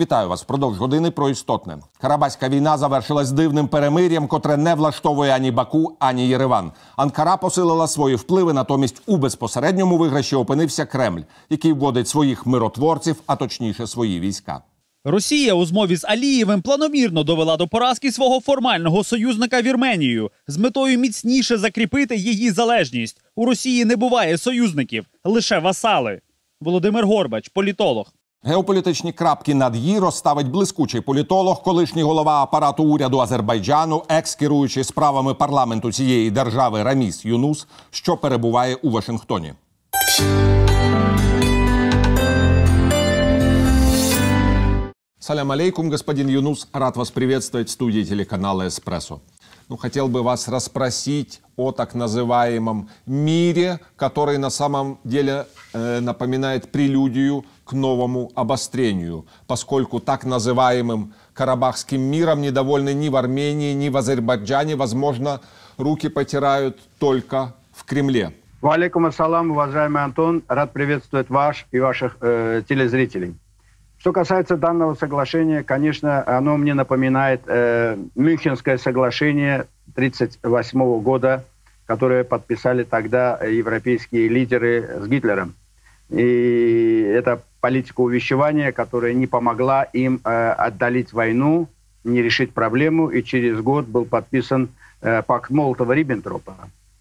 Вітаю вас впродовж години про істотне. Карабаська війна завершилась дивним перемир'ям, котре не влаштовує ані Баку, ані Єреван. Анкара посилила свої впливи. Натомість у безпосередньому виграші опинився Кремль, який вводить своїх миротворців, а точніше свої війська. Росія у змові з Алієвим планомірно довела до поразки свого формального союзника Вірменію з метою міцніше закріпити її залежність. У Росії не буває союзників, лише васали. Володимир Горбач, політолог. Геополітичні крапки над «і» розставить блискучий політолог, колишній голова апарату уряду Азербайджану, екс-керуючий справами парламенту цієї держави Раміс Юнус, що перебуває у Вашингтоні. Салям алейкум, господин Юнус. Рад вас приветствовать в студии телеканала «Эспрессо». Ну, хотел бы вас расспросить о так называемом мире, который на самом деле э, напоминает прелюдию к новому обострению, поскольку так называемым Карабахским миром недовольны ни в Армении, ни в Азербайджане. Возможно, руки потирают только в Кремле. Валикум ассалам, уважаемый Антон. Рад приветствовать ваш и ваших э, телезрителей. Что касается данного соглашения, конечно, оно мне напоминает э, Мюнхенское соглашение 1938 года, которое подписали тогда европейские лидеры с Гитлером. И это политика увещевания, которая не помогла им э, отдалить войну, не решить проблему, и через год был подписан э, пакт Молотова-Риббентропа,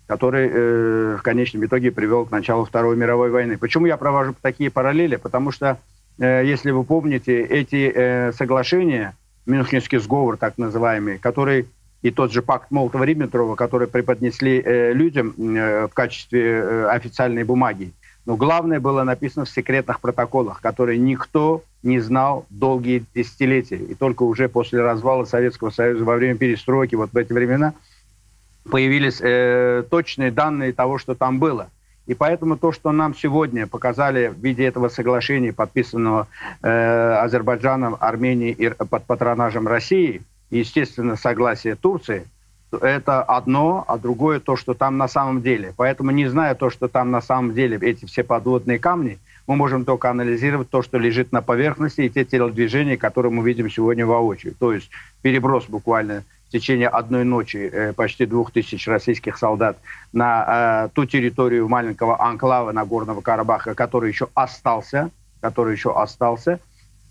который э, в конечном итоге привел к началу Второй мировой войны. Почему я провожу такие параллели? Потому что Э, если вы помните, эти э, соглашения, Мюнхенский сговор так называемый, который и тот же пакт Молотова-Риббентропа, который преподнесли э, людям в качестве официальной бумаги. Но главное было написано в секретных протоколах, которые никто не знал долгие десятилетия. И только уже после развала Советского Союза во время перестройки, вот в эти времена, появились э, точные данные того, что там было. И поэтому то, что нам сегодня показали в виде этого соглашения, подписанного э, Азербайджаном, Арменией и под патронажем России, естественно, согласие Турции, это одно, а другое то, что там на самом деле. Поэтому, не зная то, что там на самом деле, эти все подводные камни, мы можем только анализировать то, что лежит на поверхности, и те телодвижения, которые мы видим сегодня воочию. То есть переброс буквально течение одной ночи э, почти двух тысяч российских солдат на э, ту территорию маленького анклава Нагорного Карабаха, который еще остался, который еще остался.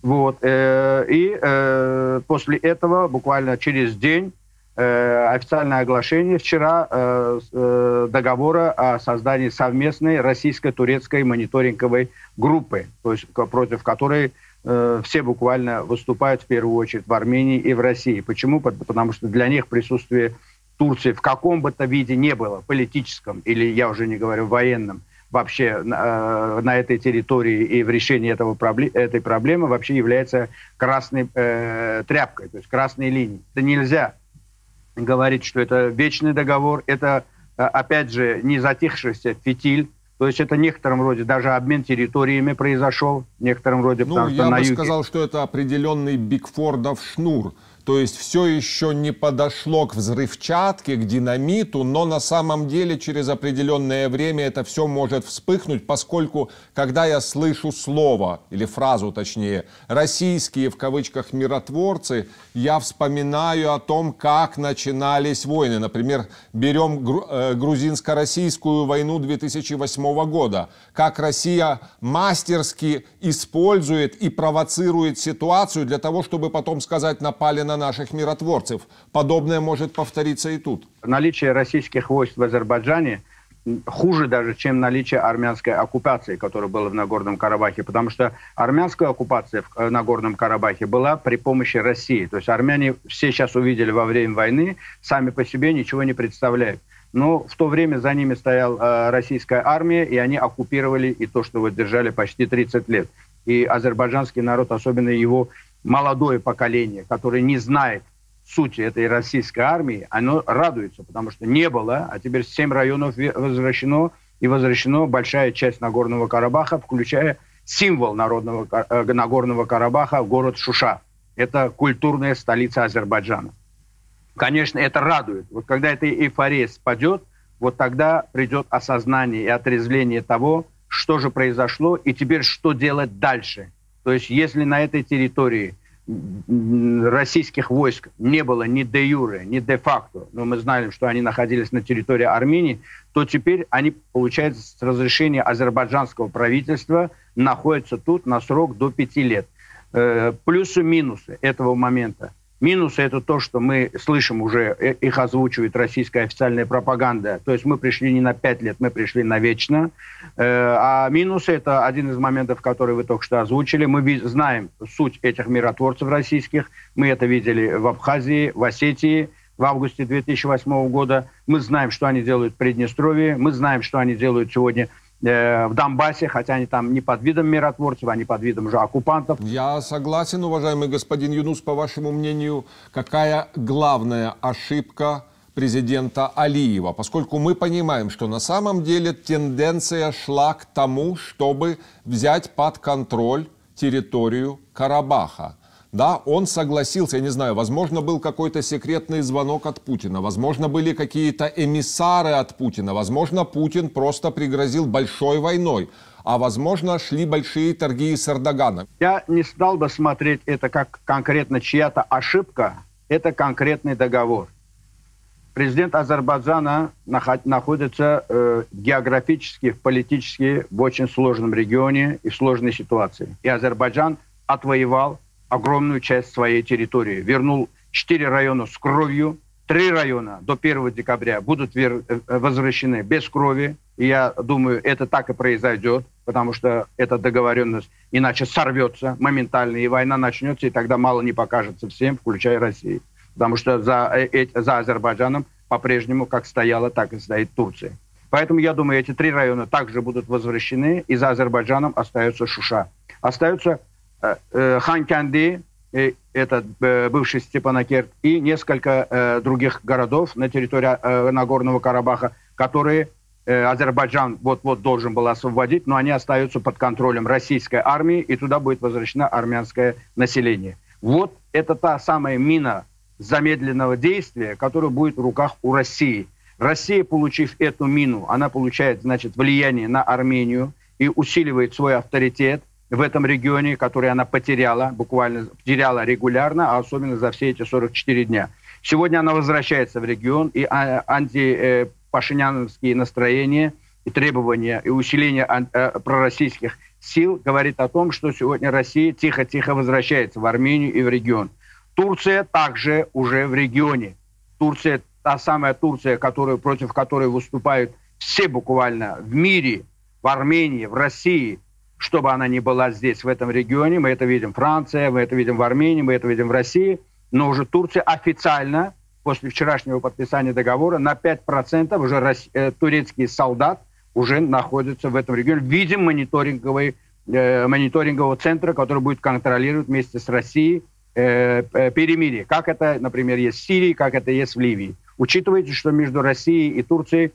Вот. Э, и э, после этого, буквально через день, э, официальное оглашение вчера э, э, договора о создании совместной российско-турецкой мониторинговой группы, то есть против которой все буквально выступают в первую очередь в Армении и в России. Почему? Потому что для них присутствие Турции в каком бы то виде не было, политическом или, я уже не говорю, военном, вообще э, на этой территории и в решении этого, этой проблемы вообще является красной э, тряпкой, то есть красной линией. Это нельзя говорить, что это вечный договор, это, э, опять же, не затихшийся фитиль, то есть это в некотором роде даже обмен территориями произошел, в некотором роде, ну, я бы юге... сказал, что это определенный Бигфордов шнур. То есть все еще не подошло к взрывчатке, к динамиту, но на самом деле через определенное время это все может вспыхнуть, поскольку когда я слышу слово, или фразу точнее, российские в кавычках миротворцы, я вспоминаю о том, как начинались войны. Например, берем э, грузинско-российскую войну 2008 года, как Россия мастерски использует и провоцирует ситуацию для того, чтобы потом сказать напали на на наших миротворцев. Подобное может повториться и тут. Наличие российских войск в Азербайджане хуже даже, чем наличие армянской оккупации, которая была в Нагорном Карабахе, потому что армянская оккупация в э, Нагорном Карабахе была при помощи России. То есть армяне все сейчас увидели во время войны, сами по себе ничего не представляют. Но в то время за ними стояла э, российская армия, и они оккупировали и то, что вот держали почти 30 лет. И азербайджанский народ, особенно его молодое поколение, которое не знает сути этой российской армии, оно радуется, потому что не было, а теперь семь районов возвращено, и возвращено большая часть Нагорного Карабаха, включая символ народного, э, Нагорного Карабаха, город Шуша. Это культурная столица Азербайджана. Конечно, это радует. Вот когда эта эйфория спадет, вот тогда придет осознание и отрезвление того, что же произошло, и теперь что делать дальше – То есть если на этой территории российских войск не было ни де юре, ни де факто, но мы знаем, что они находились на территории Армении, то теперь они, получается, с разрешения азербайджанского правительства находятся тут на срок до пяти лет. Э, плюсы-минусы этого момента – Минусы это то, что мы слышим уже, э, их озвучивает российская официальная пропаганда. То есть мы пришли не на пять лет, мы пришли на вечно. Э, а минусы это один из моментов, который вы только что озвучили. Мы знаем суть этих миротворцев российских. Мы это видели в Абхазии, в Осетии в августе 2008 года. Мы знаем, что они делают в Приднестровье. Мы знаем, что они делают сегодня Э, в Донбассе, хотя они там не под видом миротворцев, они под видом же оккупантов. Я согласен, уважаемый господин Юнус, по вашему мнению, какая главная ошибка президента Алиева, поскольку мы понимаем, что на самом деле тенденция шла к тому, чтобы взять под контроль территорию Карабаха. Да, он согласился, я не знаю, возможно, был какой-то секретный звонок от Путина, возможно, были какие-то эмиссары от Путина, возможно, Путин просто пригрозил большой войной, а возможно, шли большие торги с Эрдоганом. Я не стал бы смотреть это как конкретно чья-то ошибка, это конкретный договор. Президент Азербайджана находится э, географически, политически в очень сложном регионе и в сложной ситуации. И Азербайджан отвоевал огромную часть своей территории. Вернул четыре района с кровью, три района до 1 декабря будут вер... Э, возвращены без крови. И я думаю, это так и произойдет, потому что эта договоренность иначе сорвется моментально, и война начнется, и тогда мало не покажется всем, включая Россию. Потому что за, э, за Азербайджаном по-прежнему как стояла, так и стоит Турция. Поэтому я думаю, эти три района также будут возвращены, и за Азербайджаном остается Шуша. Остаются Э, э, Ханканди, это э, бывший Степанакерт, и несколько других городов на территории Нагорного Карабаха, которые Азербайджан вот-вот должен был освободить, но они остаются под контролем российской армии, и туда будет возвращено армянское население. Вот это та самая мина замедленного действия, которая будет в руках у России. Россия, получив эту мину, она получает, значит, влияние на Армению и усиливает свой авторитет, в этом регионе, который она потеряла, буквально потеряла регулярно, а особенно за все эти 44 дня. Сегодня она возвращается в регион, и а, антипашиняновские настроения и требования и усиление э, пророссийских сил говорит о том, что сегодня Россия тихо-тихо возвращается в Армению и в регион. Турция также уже в регионе. Турция, та самая Турция, которую, против которой выступают все буквально в мире, в Армении, в России – чтобы она не была здесь, в этом регионе. Мы это видим в Франции, мы это видим в Армении, мы это видим в России. Но уже Турция официально, после вчерашнего подписания договора, на 5% уже рос... э, турецкий солдат уже находится в этом регионе. Видим мониторинговый, э, мониторингового центра, который будет контролировать вместе с Россией э, э, перемирие. Как это, например, есть в Сирии, как это есть в Ливии. Учитывайте, что между Россией и Турцией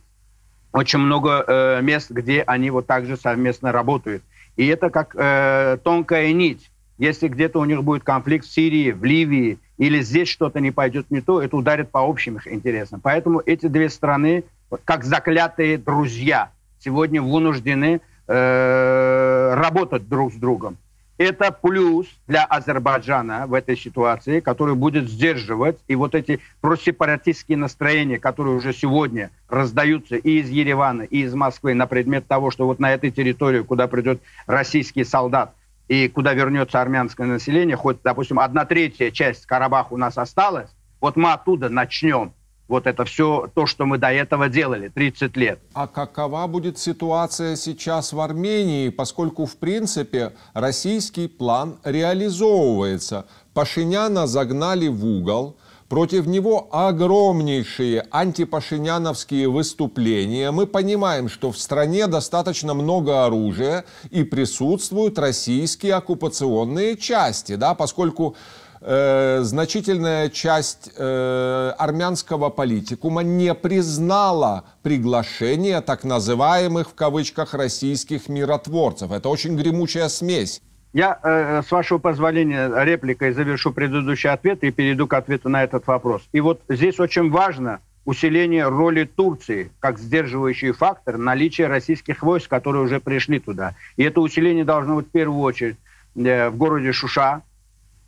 очень много э, мест, где они вот так же совместно работают. И это как э, тонкая нить. Если где-то у них будет конфликт в Сирии, в Ливии, или здесь что-то не пойдет не то, это ударит по общим их интересам. Поэтому эти две страны, как заклятые друзья, сегодня вынуждены э, работать друг с другом. Это плюс для Азербайджана в этой ситуации, который будет сдерживать и вот эти просепаратистские настроения, которые уже сегодня раздаются и из Еревана, и из Москвы на предмет того, что вот на этой территории, куда придет российский солдат и куда вернется армянское население, хоть, допустим, одна третья часть Карабаха у нас осталась, вот мы оттуда начнем вот это все то, что мы до этого делали 30 лет. А какова будет ситуация сейчас в Армении, поскольку, в принципе, российский план реализовывается? Пашиняна загнали в угол, Против него огромнейшие антипашиняновские выступления. Мы понимаем, что в стране достаточно много оружия и присутствуют российские оккупационные части, да, поскольку э, значительная часть э, армянского политикума не признала приглашение так называемых в кавычках российских миротворцев. Это очень гремучая смесь. Я, э, с вашего позволения, репликой завершу предыдущий ответ и перейду к ответу на этот вопрос. И вот здесь очень важно усиление роли Турции как сдерживающий фактор наличия российских войск, которые уже пришли туда. И это усиление должно быть в первую очередь э, в городе Шуша,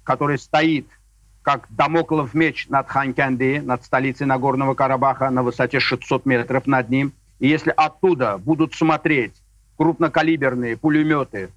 который стоит как домоклов меч над Ханьканди, над столицей Нагорного Карабаха, на высоте 600 метров над ним. И если оттуда будут смотреть крупнокалиберные пулеметы,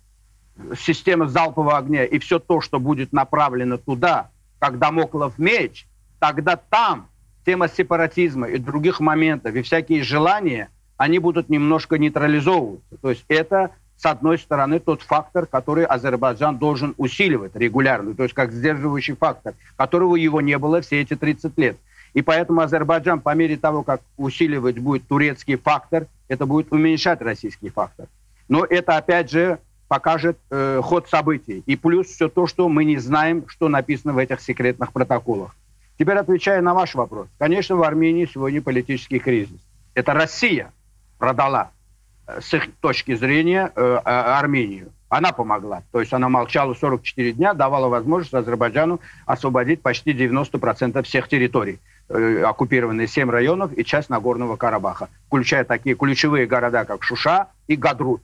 системы залпового огня и все то, что будет направлено туда, как домоклов меч, тогда там тема сепаратизма и других моментов, и всякие желания, они будут немножко нейтрализовываться. То есть это, с одной стороны, тот фактор, который Азербайджан должен усиливать регулярно, то есть как сдерживающий фактор, которого его не было все эти 30 лет. И поэтому Азербайджан, по мере того, как усиливать будет турецкий фактор, это будет уменьшать российский фактор. Но это, опять же, покажет э, ход событий. И плюс все то, что мы не знаем, что написано в этих секретных протоколах. Теперь отвечая на ваш вопрос. Конечно, в Армении сегодня политический кризис. Это Россия продала с их точки зрения э, а, Армению. Она помогла. То есть она молчала 44 дня, давала возможность Азербайджану освободить почти 90% всех территорий. Э, оккупированные 7 районов и часть Нагорного Карабаха, включая такие ключевые города, как Шуша и Гадрут.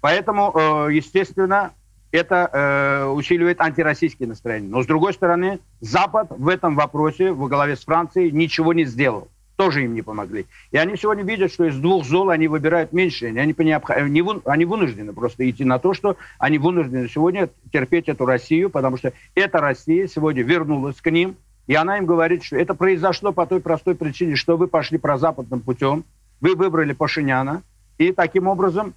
Поэтому, э, естественно, это усиливает антироссийские настроения. Но, с другой стороны, Запад в этом вопросе во главе с Францией ничего не сделал. Тоже им не помогли. И они сегодня видят, что из двух зол они выбирают меньшее. Они, по они вынуждены просто идти на то, что они вынуждены сегодня терпеть эту Россию, потому что эта Россия сегодня вернулась к ним, и она им говорит, что это произошло по той простой причине, что вы пошли прозападным путем, вы выбрали Пашиняна, и таким образом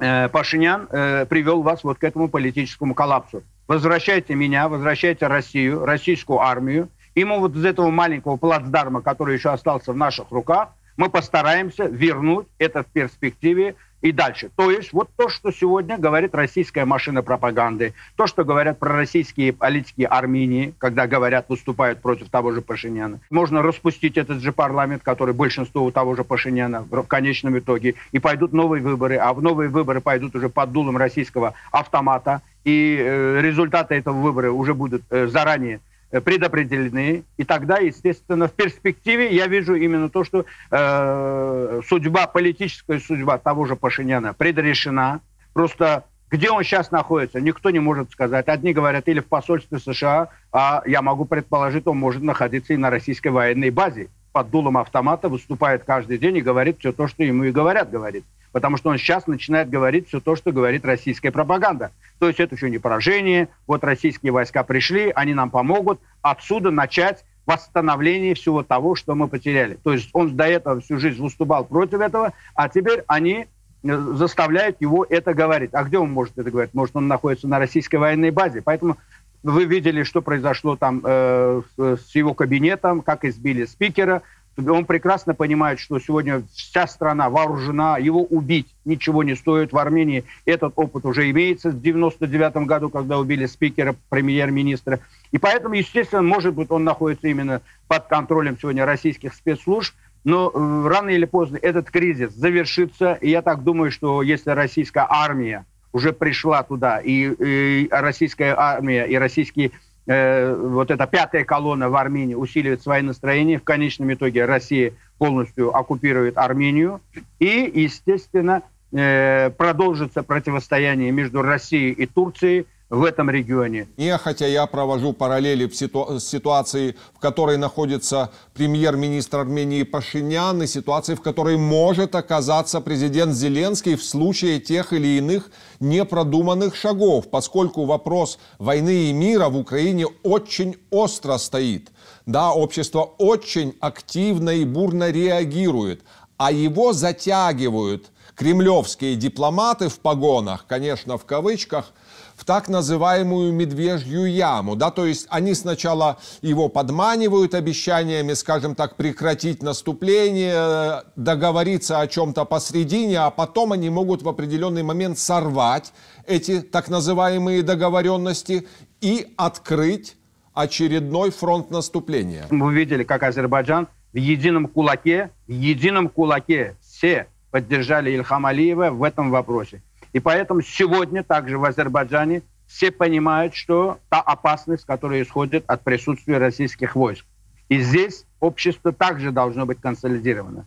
э, Пашинян э, привел вас вот к этому политическому коллапсу. Возвращайте меня, возвращайте Россию, российскую армию. И вот из этого маленького плацдарма, который еще остался в наших руках, мы постараемся вернуть это в перспективе и дальше. То есть вот то, что сегодня говорит российская машина пропаганды, то, что говорят пророссийские политики Армении, когда говорят, выступают против того же Пашиняна. Можно распустить этот же парламент, который большинство у того же Пашиняна в конечном итоге, и пойдут новые выборы, а в новые выборы пойдут уже под дулом российского автомата, и э, результаты этого выбора уже будут э, заранее предопределены. И тогда, естественно, в перспективе я вижу именно то, что э, судьба, политическая судьба того же Пашиняна предрешена. Просто где он сейчас находится, никто не может сказать. Одни говорят или в посольстве США, а я могу предположить, он может находиться и на российской военной базе. Под дулом автомата выступает каждый день и говорит все то, что ему и говорят, говорит потому что он сейчас начинает говорить все то, что говорит российская пропаганда. То есть это еще не поражение, вот российские войска пришли, они нам помогут, отсюда начать восстановление всего того, что мы потеряли. То есть он до этого всю жизнь выступал против этого, а теперь они э, заставляют его это говорить. А где он может это говорить? Может, он находится на российской военной базе. Поэтому вы видели, что произошло там э, с его кабинетом, как избили спикера, он прекрасно понимает, что сегодня вся страна вооружена, его убить ничего не стоит. В Армении этот опыт уже имеется в 99 году, когда убили спикера, премьер-министра. И поэтому, естественно, может быть, он находится именно под контролем сегодня российских спецслужб, но э, рано или поздно этот кризис завершится. И я так думаю, что если российская армия уже пришла туда, и, и российская армия, и российские э, вот эта пятая колонна в Армении усиливает свои настроения. В конечном итоге Россия полностью оккупирует Армению. И, естественно, э, продолжится противостояние между Россией и Турцией – в этом регионе. Не, хотя я провожу параллели ситу... ситуации, в которой находится премьер-министр Армении Пашинян, и ситуации, в которой может оказаться президент Зеленский в случае тех или иных непродуманных шагов, поскольку вопрос войны и мира в Украине очень остро стоит. Да, общество очень активно и бурно реагирует, а его затягивают кремлевские дипломаты в погонах, конечно, в кавычках – в так называемую медвежью яму. Да? То есть они сначала его подманивают обещаниями, скажем так, прекратить наступление, договориться о чем-то посредине, а потом они могут в определенный момент сорвать эти так называемые договоренности и открыть очередной фронт наступления. Мы видели, как Азербайджан в едином кулаке, в едином кулаке все поддержали Ильхам Алиева в этом вопросе. И поэтому сегодня также в Азербайджане все понимают, что та опасность, которая исходит от присутствия российских войск. И здесь общество также должно быть консолидировано.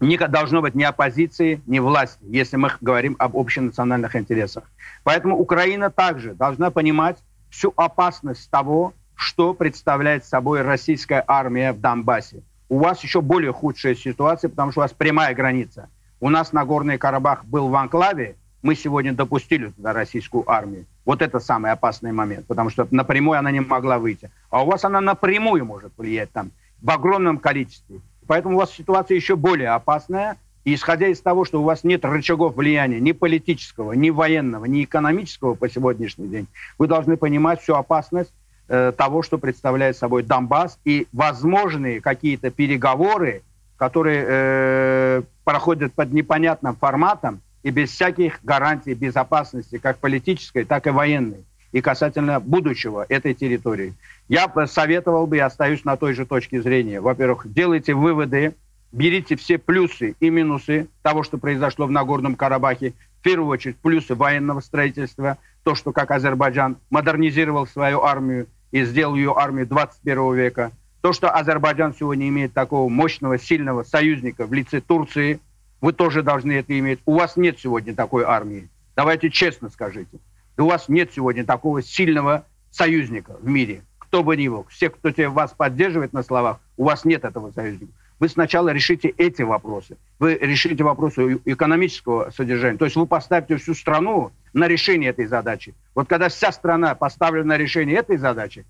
не должно быть ни оппозиции, ни власти, если мы говорим об общенациональных интересах. Поэтому Украина также должна понимать всю опасность того, что представляет собой российская армия в Донбассе. У вас еще более худшая ситуация, потому что у вас прямая граница. У нас Нагорный Карабах был в анклаве, мы сегодня допустили туда российскую армию. Вот это самый опасный момент, потому что напрямую она не могла выйти. А у вас она напрямую может влиять там в огромном количестве. Поэтому у вас ситуация еще более опасная. И исходя из того, что у вас нет рычагов влияния ни политического, ни военного, ни экономического по сегодняшний день, вы должны понимать всю опасность э, того, что представляет собой Донбасс и возможные какие-то переговоры, которые э, проходят под непонятным форматом и без всяких гарантий безопасности, как политической, так и военной, и касательно будущего этой территории. Я советовал бы и остаюсь на той же точке зрения. Во-первых, делайте выводы, берите все плюсы и минусы того, что произошло в Нагорном Карабахе. В первую очередь плюсы военного строительства, то, что как Азербайджан модернизировал свою армию и сделал ее армию 21 века. То, что Азербайджан сегодня имеет такого мощного, сильного союзника в лице Турции, вы тоже должны это иметь. У вас нет сегодня такой армии. Давайте честно скажите. У вас нет сегодня такого сильного союзника в мире кто бы ни был, все, кто тебе вас поддерживает на словах, у вас нет этого союзника. Вы сначала решите эти вопросы. Вы решите вопросы экономического содержания. То есть вы поставите всю страну на решение этой задачи. Вот когда вся страна поставлена на решение этой задачи,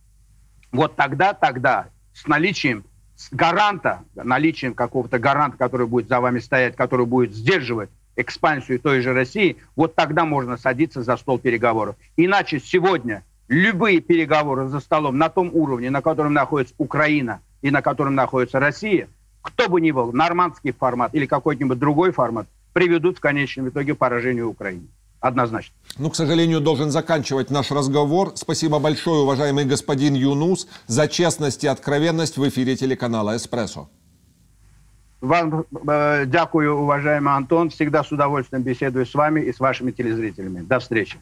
вот тогда, тогда с наличием гаранта, наличием какого-то гаранта, который будет за вами стоять, который будет сдерживать экспансию той же России, вот тогда можно садиться за стол переговоров. Иначе сегодня любые переговоры за столом на том уровне, на котором находится Украина и на котором находится Россия, кто бы ни был, нормандский формат или какой-нибудь другой формат, приведут в конечном итоге к поражению Украины. Однозначно. Ну, к сожалению, должен заканчивать наш разговор. Спасибо большое, уважаемый господин Юнус, за честность и откровенность в эфире телеканала «Эспрессо». Вам э, дякую, уважаемый Антон. Всегда с удовольствием беседую с вами и с вашими телезрителями. До встречи.